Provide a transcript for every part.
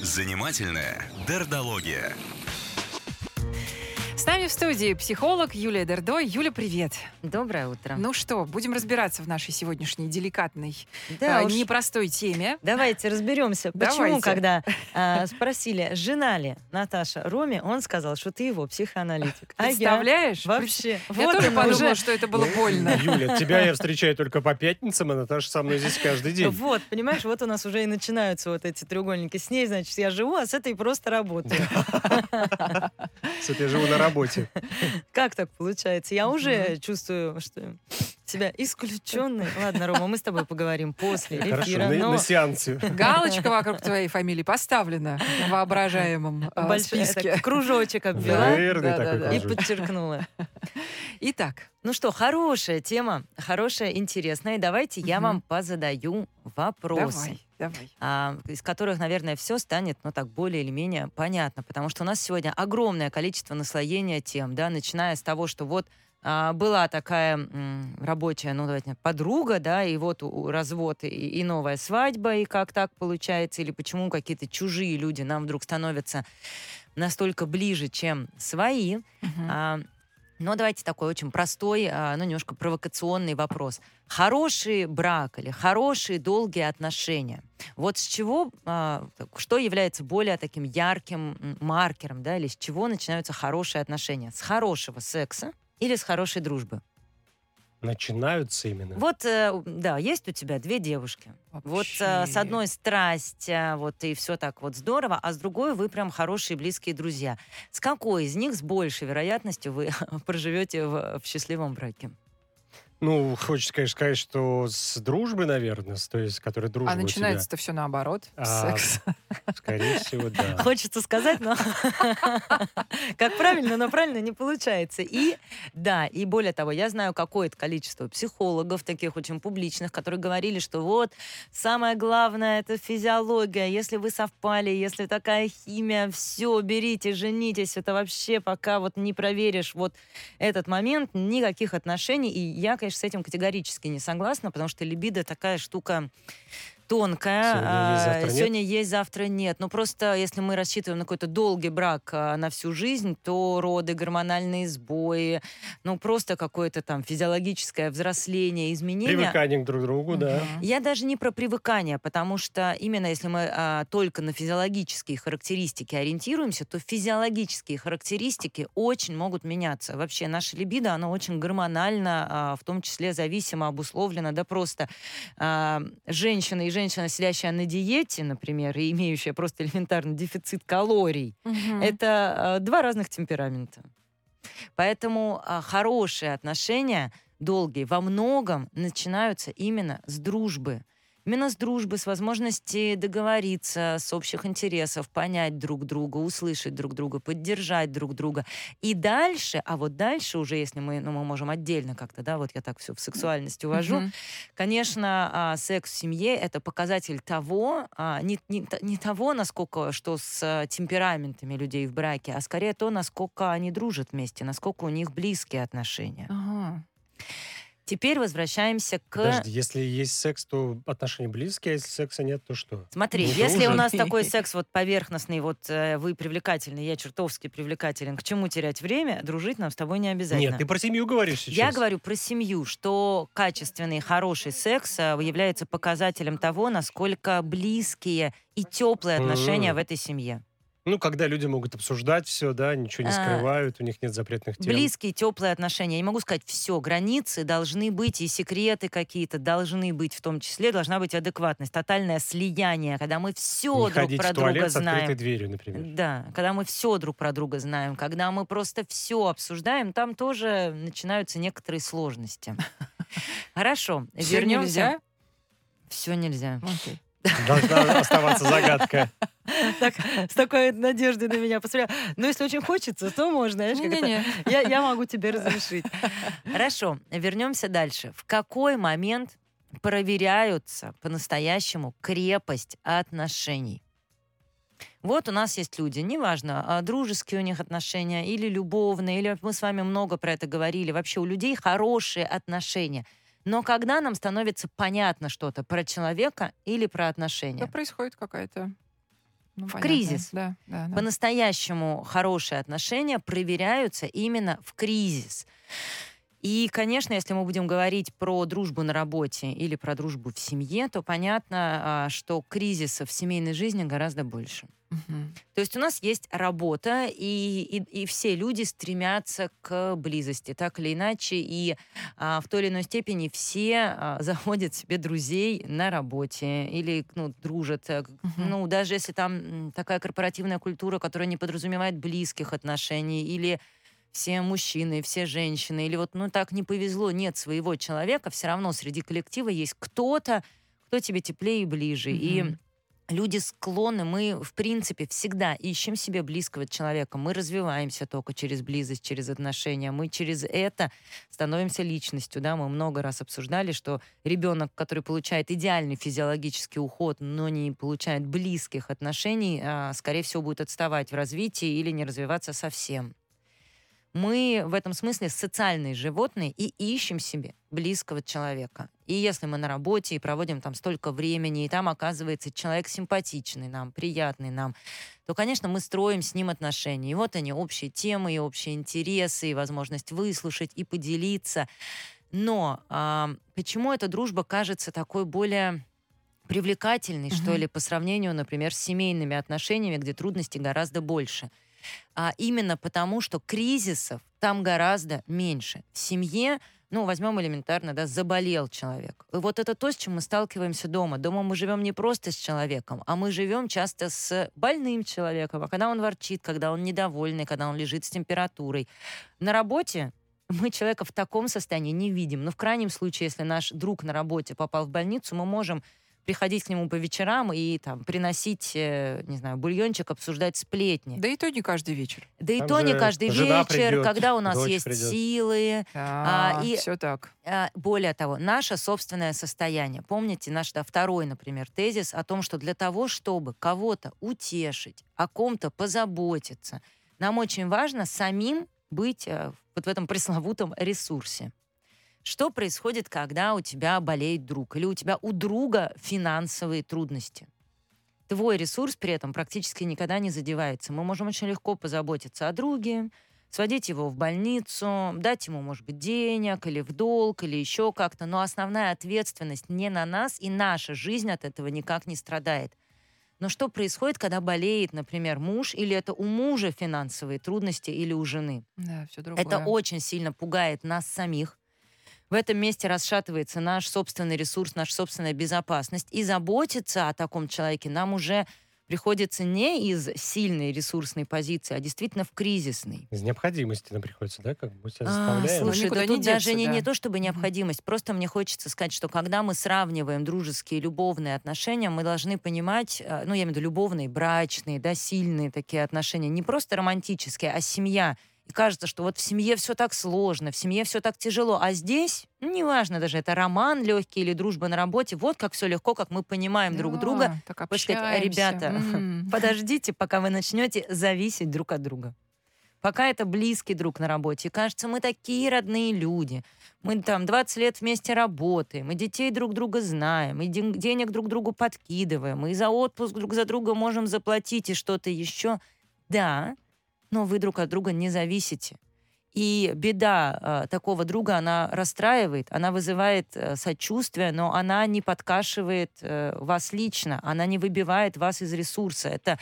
Занимательная дердология. В студии психолог Юлия Дердо. Юля, привет. Доброе утро. Ну что, будем разбираться в нашей сегодняшней деликатной, да, а, уж непростой теме. Давайте разберемся. Почему, Давайте. когда а, спросили, жена ли Наташа Роме, он сказал, что ты его психоаналитик. А я Представляешь? вообще. Я вот тоже подумала, уже. что это было больно. Юля, тебя я встречаю только по пятницам, а Наташа со мной здесь каждый день. Вот, понимаешь, вот у нас уже и начинаются вот эти треугольники. С ней, значит, я живу, а с этой просто работаю. С этой я живу на работе. Как так получается? Я уже чувствую, что себя исключенной. Ладно, Рома, мы с тобой поговорим после Хорошо, эфира. на, но на сеансе. Галочка вокруг твоей фамилии поставлена в воображаемом э, большой- списке. это кружочек обвела Наверное, Да, да, такой да. и подчеркнула. Итак, Ну что, хорошая тема, хорошая, интересная. И давайте я вам позадаю вопросы. давай, давай. а, из которых, наверное, все станет, ну так, более или менее понятно, потому что у нас сегодня огромное количество наслоения тем, да, начиная с того, что вот а, была такая м, рабочая, ну давайте, подруга, да, и вот у- у развод и, и новая свадьба, и как так получается, или почему какие-то чужие люди нам вдруг становятся настолько ближе, чем свои. А, но давайте такой очень простой, а, ну, немножко провокационный вопрос. Хороший брак или хорошие долгие отношения. Вот с чего, а, что является более таким ярким маркером, да, или с чего начинаются хорошие отношения? С хорошего секса или с хорошей дружбы? Начинаются именно. Вот, э, да, есть у тебя две девушки. Вот э, с Вообще. одной страсть, э, вот и все так вот здорово, а с другой вы прям хорошие близкие друзья. С какой из них с большей вероятностью вы проживете в, в счастливом браке? Ну, хочется, конечно, сказать, что с дружбы, наверное, с той, с которой дружба А начинается-то все наоборот. А, Секс. Скорее всего, да. Хочется сказать, но как правильно, но правильно не получается. И да, и более того, я знаю какое-то количество психологов, таких очень публичных, которые говорили, что вот самое главное это физиология. Если вы совпали, если такая химия, все, берите, женитесь. Это вообще пока вот не проверишь вот этот момент, никаких отношений. И я, конечно, с этим категорически не согласна, потому что либидо такая штука тонкая. Сегодня есть, завтра а, нет. Сегодня есть, завтра нет. Но просто если мы рассчитываем на какой-то долгий брак а, на всю жизнь, то роды, гормональные сбои, ну просто какое-то там физиологическое взросление, изменение. Привыкание к друг другу, да. Я даже не про привыкание, потому что именно если мы а, только на физиологические характеристики ориентируемся, то физиологические характеристики очень могут меняться. Вообще наша либидо, оно очень гормонально, а, в том числе зависимо, обусловлено, да просто а, женщина и женщина, сидящая на диете, например, и имеющая просто элементарный дефицит калорий, Мгм. это а, два разных темперамента. Поэтому а, хорошие отношения, долгие, во многом начинаются именно с дружбы. Именно с дружбы, с возможности договориться, с общих интересов, понять друг друга, услышать друг друга, поддержать друг друга. И дальше, а вот дальше уже, если мы, ну, мы можем отдельно как-то, да, вот я так все в сексуальность увожу, Мгм. Конечно, а, секс в семье это показатель того, а, не, не не того, насколько что с а, темпераментами людей в браке, а скорее то, насколько они дружат вместе, насколько у них близкие отношения. Ага. Теперь возвращаемся к. Подожди, если есть секс, то отношения близкие, а если секса нет, то что? Смотри, Ну, если у дружат. нас такой секс вот поверхностный, вот э, вы привлекательный, я чертовски привлекателен, к чему терять время? Дружить нам с тобой не обязательно. Нет, ты про семью говоришь сейчас. Я говорю про семью, что качественный, хороший секс э, является показателем того, насколько близкие и теплые отношения Мгм. в этой семье. Ну, когда люди могут обсуждать все, да, ничего не А, скрывают, у них нет запретных тем. Близкие, теплые отношения. Я не могу сказать все. Границы должны быть, и секреты какие-то должны быть, в том числе должна быть адекватность, тотальное слияние, когда мы все не друг ходить про в туалет друга с открытой знаем. дверью, например. Да, когда мы все друг про друга знаем, когда мы просто все обсуждаем, там тоже начинаются некоторые сложности. Хорошо, вернемся. нельзя? Все нельзя. Окей. Должна оставаться загадка. Так, с такой надеждой на меня посмотрела. Но если очень хочется, то можно. знаешь, как это- Не-не-не. Я, я могу тебе разрешить. Хорошо, вернемся дальше. В какой момент проверяются по-настоящему крепость отношений? Вот у нас есть люди, неважно, а, дружеские у них отношения или любовные, или мы с вами много про это говорили. Вообще у людей хорошие отношения. Но когда нам становится понятно что-то про человека или про отношения? Да, происходит какая-то ну, в понятно. кризис. Да, да, да. По-настоящему хорошие отношения проверяются именно в кризис. И, конечно, если мы будем говорить про дружбу на работе или про дружбу в семье, то понятно, а, что кризисов в семейной жизни гораздо больше. Мгм. То есть у нас есть работа, и, и, и все люди стремятся к близости, так или иначе, и а, в той или иной степени все а, заводят себе друзей на работе или ну, дружат. Мгм. Ну, даже если там такая корпоративная культура, которая не подразумевает близких отношений, или все мужчины, все женщины, или вот, ну, так не повезло, нет своего человека, все равно среди коллектива есть кто-то, кто тебе теплее и ближе. И Мгм. Люди склонны, мы, в принципе, всегда ищем себе близкого человека. Мы развиваемся только через близость, через отношения. Мы через это становимся личностью. Да? Мы много раз обсуждали, что ребенок, который получает идеальный физиологический уход, но не получает близких отношений, а, скорее всего, будет отставать в развитии или не развиваться совсем. Мы в этом смысле социальные животные и ищем себе близкого человека. И если мы на работе и проводим там столько времени, и там оказывается человек симпатичный нам, приятный нам, то, конечно, мы строим с ним отношения. И вот они, общие темы, и общие интересы, и возможность выслушать, и поделиться. Но а, почему эта дружба кажется такой более привлекательной, что Мгм. ли, по сравнению, например, с семейными отношениями, где трудностей гораздо больше? А именно потому, что кризисов там гораздо меньше. В семье, ну, возьмем элементарно, да, заболел человек. И вот это то, с чем мы сталкиваемся дома. Дома мы живем не просто с человеком, а мы живем часто с больным человеком. А когда он ворчит, когда он недовольный, когда он лежит с температурой. На работе мы человека в таком состоянии не видим. Но в крайнем случае, если наш друг на работе попал в больницу, мы можем приходить к нему по вечерам и там приносить, э, не знаю, бульончик, обсуждать сплетни. Да и то не каждый вечер. Да и Там то не каждый вечер, придет, когда у нас есть придет. силы. А, и- все так. А, Более того, наше собственное состояние. Помните наш да, второй, например, тезис о том, что для того, чтобы кого-то утешить, о ком-то позаботиться, нам очень важно самим быть э, вот в этом пресловутом ресурсе. Что происходит, когда у тебя болеет друг или у тебя у друга финансовые трудности? Твой ресурс при этом практически никогда не задевается. Мы можем очень легко позаботиться о друге, сводить его в больницу, дать ему, может быть, денег или в долг, или еще как-то. Но основная ответственность не на нас, и наша жизнь от этого никак не страдает. Но что происходит, когда болеет, например, муж, или это у мужа финансовые трудности, или у жены? Да, все другое. Это очень сильно пугает нас самих. В этом месте расшатывается наш собственный ресурс, наша собственная безопасность. И заботиться о таком человеке нам уже приходится не из сильной ресурсной позиции, а действительно в кризисной. Из необходимости нам приходится, да, как бы себя А, слушай, да не тут даже деться, не, да. не то чтобы необходимость, просто мне хочется сказать, что когда мы сравниваем дружеские любовные отношения, мы должны понимать, э, ну, я имею в виду любовные, брачные, да, сильные такие отношения, не просто романтические, а семья. И кажется, что вот в семье все так сложно, в семье все так тяжело, а здесь, ну, неважно даже, это роман легкий или дружба на работе, вот как все легко, как мы понимаем друг Да, друга, Так сказать, общаемся. ребята, М. Подождите, пока вы начнете зависеть друг от друга. Пока это близкий друг на работе. И кажется, мы такие родные люди. Мы там 20 лет вместе работаем, мы детей друг друга знаем, и ден- денег друг другу подкидываем, и за отпуск друг за друга можем заплатить, и что-то еще. Да, но вы друг от друга не зависите. И беда э, такого друга, она расстраивает, она вызывает э, сочувствие, но она не подкашивает э, вас лично, она не выбивает вас из ресурса. Это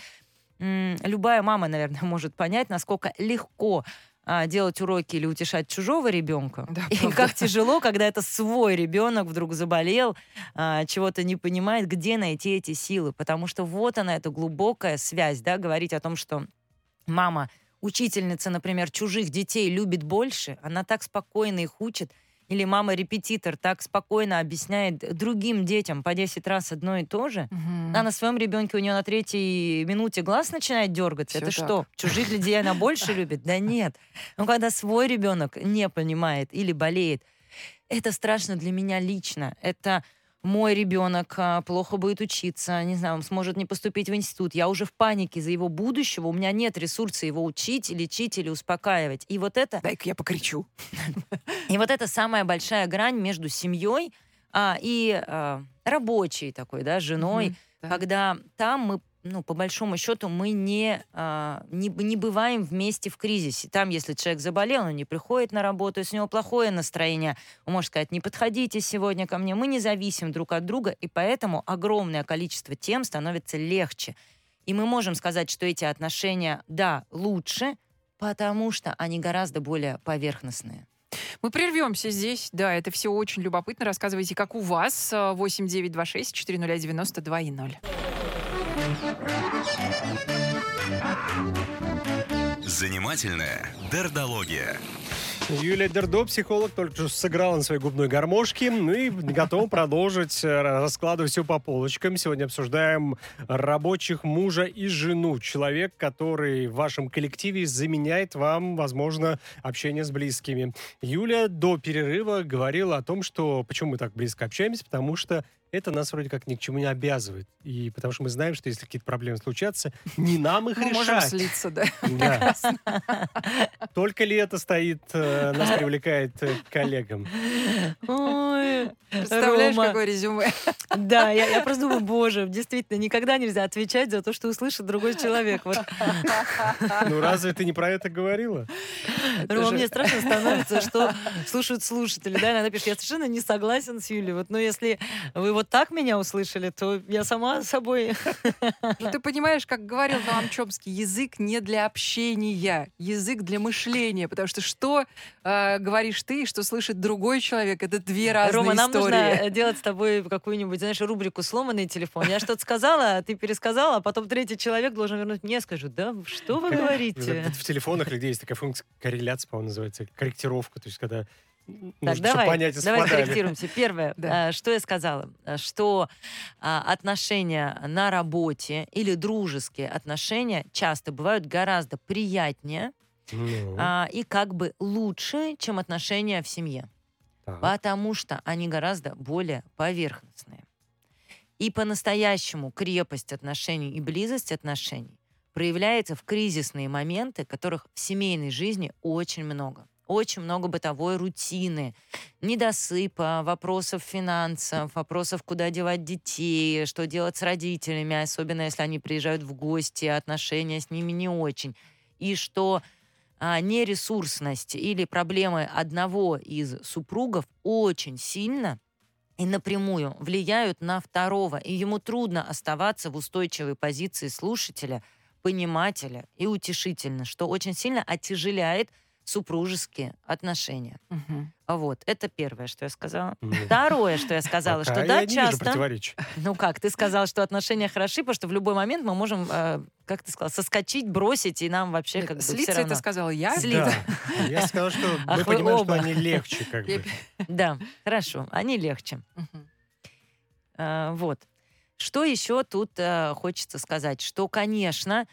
м, любая мама, наверное, может понять, насколько легко а, делать уроки или утешать чужого ребенка. Да, И правда. как тяжело, когда это свой ребенок вдруг заболел, а, чего-то не понимает, где найти эти силы. Потому что вот она, эта глубокая связь, да, говорить о том, что мама, учительница, например, чужих детей любит больше, она так спокойно их учит, или мама-репетитор так спокойно объясняет другим детям по 10 раз одно и то же, Мгм. а на своем ребенке у нее на третьей минуте глаз начинает дергаться. Всё Это так. что? Чужих людей она больше любит? Да нет. Но когда свой ребенок не понимает или болеет, это страшно для меня лично. Это мой ребенок а, плохо будет учиться, не знаю, он сможет не поступить в институт, я уже в панике за его будущего, у меня нет ресурса его учить, лечить или успокаивать. И вот это... Дай-ка я покричу. И вот это самая большая грань между семьей а, и а, рабочей такой, да, женой, да. когда там мы ну, по большому счету, мы не, а, не, не бываем вместе в кризисе. Там, если человек заболел, он не приходит на работу, если у него плохое настроение, он может сказать, не подходите сегодня ко мне. Мы не зависим друг от друга, и поэтому огромное количество тем становится легче. И мы можем сказать, что эти отношения, да, лучше, потому что они гораздо более поверхностные. Мы прервемся здесь. Да, это все очень любопытно. Рассказывайте, как у вас. А, 8926 400 92 и 0. Занимательная дердология. Юлия Дердо, психолог, только что сыграла на своей губной гармошке. Ну и готова продолжить э, раскладывать все по полочкам. Сегодня обсуждаем рабочих мужа и жену. Человек, который в вашем коллективе заменяет вам, возможно, общение с близкими. Юля до перерыва говорила о том, что почему мы так близко общаемся, потому что это нас вроде как ни к чему не обязывает. И потому что мы знаем, что если какие-то проблемы случатся, не нам их Мы можем решать. слиться, да. Да. Только ли это стоит, э, нас привлекает э, к коллегам? Ой, Представляешь, Рома. какое резюме? Да, я, я просто думаю, боже, действительно, никогда нельзя отвечать за то, что услышит другой человек. Вот, Ну разве ты не про это говорила? Рома, же- мне страшно становится, что слушают слушатели, да, иногда пишут, я совершенно не согласен с Юлей, вот, но если вы вот так меня услышали, то я сама собой... Ну, ты понимаешь, как говорил Ноам Чомский, язык не для общения, язык для мышления. Потому что что э, говоришь ты, что слышит другой человек, это две разные Рома, нам истории. нужно делать с тобой какую-нибудь, знаешь, рубрику «Сломанный телефон». Я что-то сказала, ты пересказала, а потом третий человек должен вернуть мне, скажу, да, что вы говорите? В телефонах людей есть такая функция корреляция, по-моему, называется, корректировка. То есть когда Так, давай, понятия давай совпадали. скорректируемся. Первое, Да. а, что я сказала, что а, отношения на работе или дружеские отношения часто бывают гораздо приятнее Ну, а, и как бы лучше, чем отношения в семье, так. потому что они гораздо более поверхностные. И по-настоящему крепость отношений и близость отношений проявляется в кризисные моменты, которых в семейной жизни очень много. Очень много бытовой рутины, недосыпа, вопросов финансов, вопросов, куда девать детей, что делать с родителями, особенно если они приезжают в гости, отношения с ними не очень. И что а, нересурсность или проблемы одного из супругов очень сильно и напрямую влияют на второго, и ему трудно оставаться в устойчивой позиции слушателя, понимателя и утешительно, что очень сильно отяжеляет супружеские отношения. А Вот, это первое, что я сказала. Ну, Второе, что я сказала, пока что я да, не вижу часто... Ну как, ты сказал, что отношения хороши, потому что в любой момент мы можем, э, как ты сказал, соскочить, бросить, и нам вообще как бы все Слиться равно. это сказала я. Слиться. Да. Я сказал, что Ах, мы вы понимаем, что оба. они легче как бы. Да, хорошо, они легче. А, вот. Что еще тут э, хочется сказать? Что, конечно,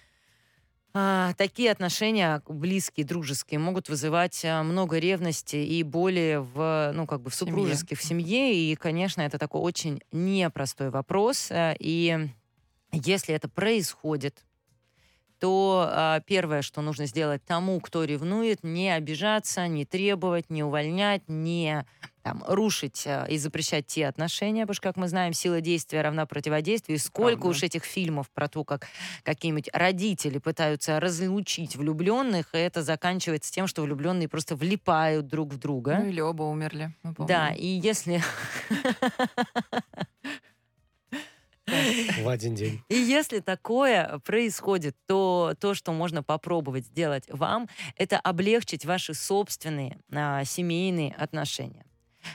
а, такие отношения близкие, дружеские могут вызывать а, много ревности и боли в, ну, как бы в супружеских, в семье. И, конечно, это такой очень непростой вопрос. э, И если это происходит, то а, первое, что нужно сделать тому, кто ревнует, не обижаться, не требовать, не увольнять, не там, рушить а, и запрещать те отношения, потому что, как мы знаем, сила действия равна противодействию. И сколько Правда. уж этих фильмов про то, как какие-нибудь родители пытаются разлучить влюбленных, и это заканчивается тем, что влюбленные просто влипают друг в друга. Ну или оба умерли. Да, и если В один день. И если такое происходит, то то, что можно попробовать сделать вам, это облегчить ваши собственные а, семейные отношения.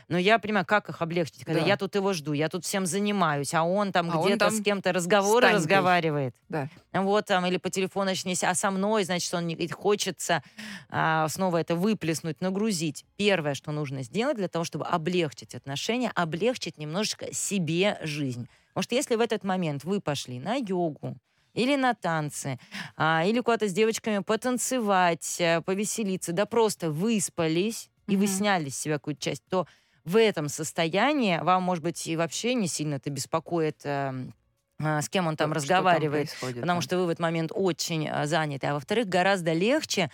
Но я понимаю, как их облегчить, когда Да. я тут его жду, я тут всем занимаюсь, а он там А он где-то там с кем-то разговоры разговаривает. Да. Вот там, или по телефону начнись, а со мной, значит, он не хочется а, снова это выплеснуть, нагрузить. Первое, что нужно сделать для того, чтобы облегчить отношения, облегчить немножечко себе жизнь. Потому что если в этот момент вы пошли на йогу, или на танцы, а, или куда-то с девочками потанцевать, э, повеселиться, да просто выспались, и вы сняли с себя какую-то часть, то в этом состоянии, вам, может быть, и вообще не сильно это беспокоит, эм, а, с кем он там Что разговаривает, происходит, потому да. что вы в этот момент очень заняты. А во-вторых, гораздо легче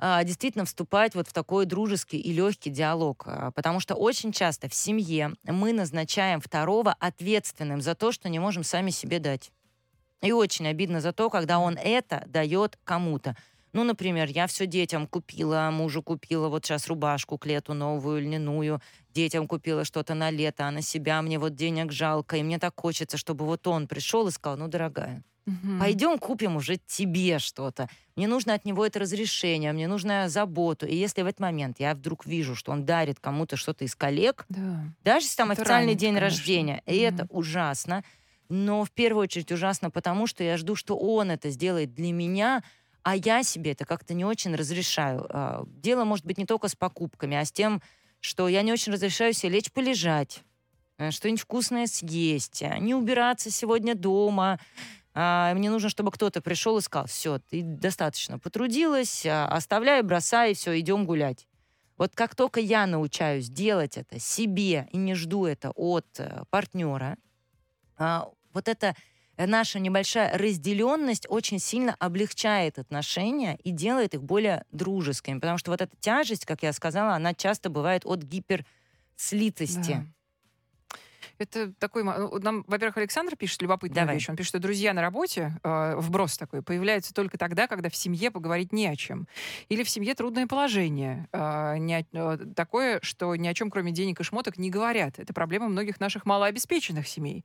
действительно вступать вот в такой дружеский и легкий диалог. А, Потому что очень часто в семье мы назначаем второго ответственным за то, что не можем сами себе дать. И очень обидно за то, когда он это дает кому-то. Ну, например, я все детям купила, мужу купила вот сейчас рубашку к лету новую, льняную, детям купила что-то на лето, а на себя мне вот денег жалко, и мне так хочется, чтобы вот он пришел и сказал, ну, дорогая, Мгм. Пойдем купим уже тебе что-то. Мне нужно от него это разрешение, мне нужно заботу. И если в этот момент я вдруг вижу, что он дарит кому-то что-то из коллег, Да. даже если там Это официальный ранит, день конечно. рождения, и это Мгм. ужасно, но в первую очередь ужасно потому, что я жду, что он это сделает для меня, а я себе это как-то не очень разрешаю. А, Дело может быть не только с покупками, а с тем, что я не очень разрешаю себе лечь полежать, э, что-нибудь вкусное съесть, а, не убираться сегодня дома. А, Мне нужно, чтобы кто-то пришел и сказал, все, ты достаточно потрудилась, а, оставляй, бросай, все, идем гулять. Вот как только я научаюсь делать это себе и не жду это от э, партнера, а, вот эта наша небольшая разделенность очень сильно облегчает отношения и делает их более дружескими. Потому что вот эта тяжесть, как я сказала, она часто бывает от гиперслитости. Да. Это такой... ну, Нам, во-первых, Александр пишет любопытную Давай. вещь. Он пишет, что друзья на работе, э, вброс такой, появляются только тогда, когда в семье поговорить не о чем. Или в семье трудное положение. э, не э, такое, что ни о чем, кроме денег и шмоток, не говорят. Это проблема многих наших малообеспеченных семей.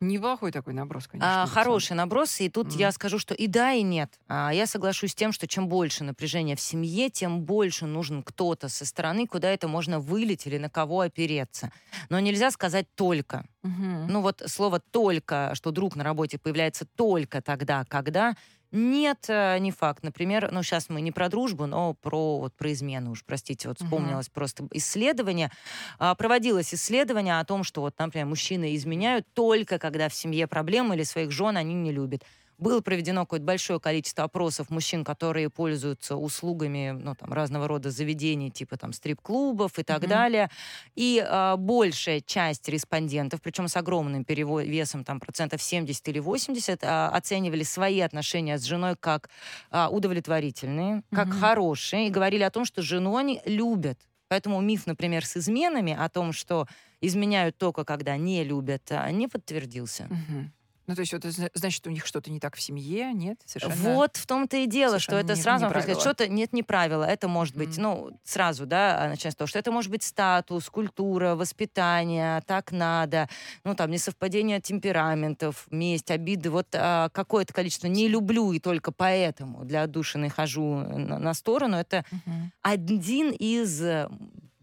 Неплохой такой наброс, конечно. А, хороший наброс, и тут Мгм. я скажу, что и да, и нет. А, я соглашусь с тем, что чем больше напряжения в семье, тем больше нужен кто-то со стороны, куда это можно вылить или на кого опереться. Но нельзя сказать только. Мгм. Ну вот слово «только», что друг на работе появляется только тогда, когда... Нет, э, не факт. Например, ну сейчас мы не про дружбу, но про, вот, про измену уж, простите, вот вспомнилось просто исследование. А, Проводилось исследование о том, что вот, например, мужчины изменяют только когда в семье проблемы или своих жен они не любят. Было проведено какое-то большое количество опросов мужчин, которые пользуются услугами ну, там, разного рода заведений, типа там стрип-клубов и так Мгм. далее. И а, большая часть респондентов, причем с огромным перево- весом, там, процентов 70 или 80, а, оценивали свои отношения с женой как а, удовлетворительные, как Мгм. хорошие, и говорили о том, что жену они любят. Поэтому миф, например, с изменами о том, что изменяют только когда не любят, не подтвердился. Мгм. Ну, то есть, вот, это значит, у них что-то не так в семье, нет? Совершенно. Вот в том-то и дело, что это не- сразу не правило. что-то нет, не правило. Это может быть, Мгм. ну, сразу, да, а, начать с того, что это может быть статус, культура, воспитание, так надо, ну, там, несовпадение темпераментов, месть, обиды, вот а, какое-то количество не люблю и только поэтому для отдушины хожу на, на сторону, это Мгм. один из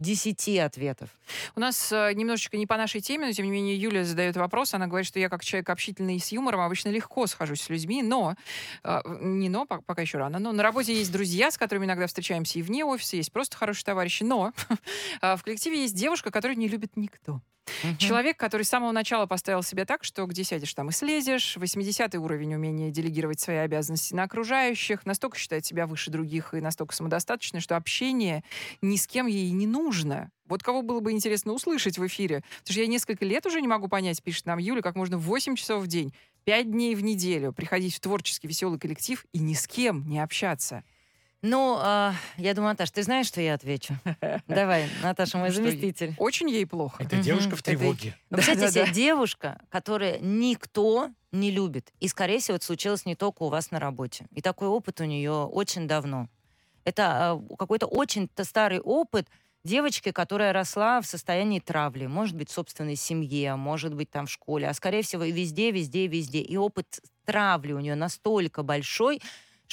э, десяти ответов. У нас э, немножечко не по нашей теме, но тем не менее Юля задает вопрос. Она говорит, что я как человек общительный и с юмором обычно легко схожусь с людьми, но э, не но, по- пока еще рано, но на работе есть друзья, с которыми иногда встречаемся и вне офиса, есть просто хорошие товарищи, но э, в коллективе есть девушка, которую не любит никто. Мгм. Человек, который с самого начала поставил себя так, что где сядешь, там и слезешь. 80-й уровень умения делегировать свои обязанности на окружающих. Настолько считает себя выше других и настолько самодостаточный, что общение ни с кем ей не нужно. Вот кого было бы интересно услышать в эфире. Потому что я несколько лет уже не могу понять, пишет нам Юля, как можно 8 часов в день, 5 дней в неделю приходить в творческий веселый коллектив и ни с кем не общаться. Ну, а, я думаю, Наташ, ты знаешь, что я отвечу? Давай, Наташа, мой Что, заместитель. Очень ей плохо. Это девушка в тревоге. Представьте себе девушка, которая никто не любит. И, скорее всего, это случилось не только у вас на работе. И такой опыт у нее очень давно. Это а, какой-то очень старый опыт девочки, которая росла в состоянии травли. Может быть, в собственной семье, может быть, там в школе. А, скорее всего, и везде, везде, везде. И опыт травли у нее настолько большой,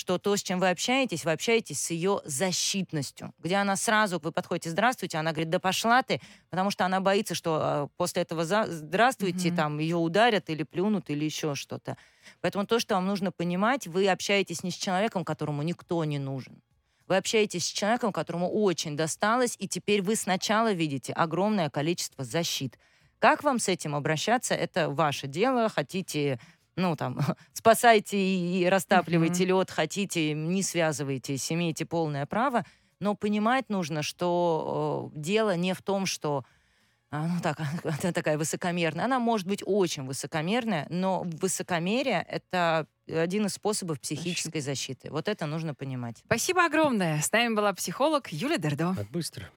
что то, с чем вы общаетесь, вы общаетесь с ее защитностью, где она сразу, вы подходите, здравствуйте, она говорит, да пошла ты, потому что она боится, что э, после этого за- здравствуйте, Мгм. там ее ударят или плюнут или еще что-то. Поэтому то, что вам нужно понимать, вы общаетесь не с человеком, которому никто не нужен. Вы общаетесь с человеком, которому очень досталось, и теперь вы сначала видите огромное количество защит. Как вам с этим обращаться, это ваше дело. Хотите, ну там, спасайте и растапливайте лед, хотите, не связывайтесь, имеете полное право. Но понимать нужно, что э, дело не в том, что а, ну так, она такая высокомерная. Она может быть очень высокомерная, но высокомерие — это один из способов психической защиты. Вот это нужно понимать. Спасибо огромное. С нами была психолог Юлия Дердо. Так быстро.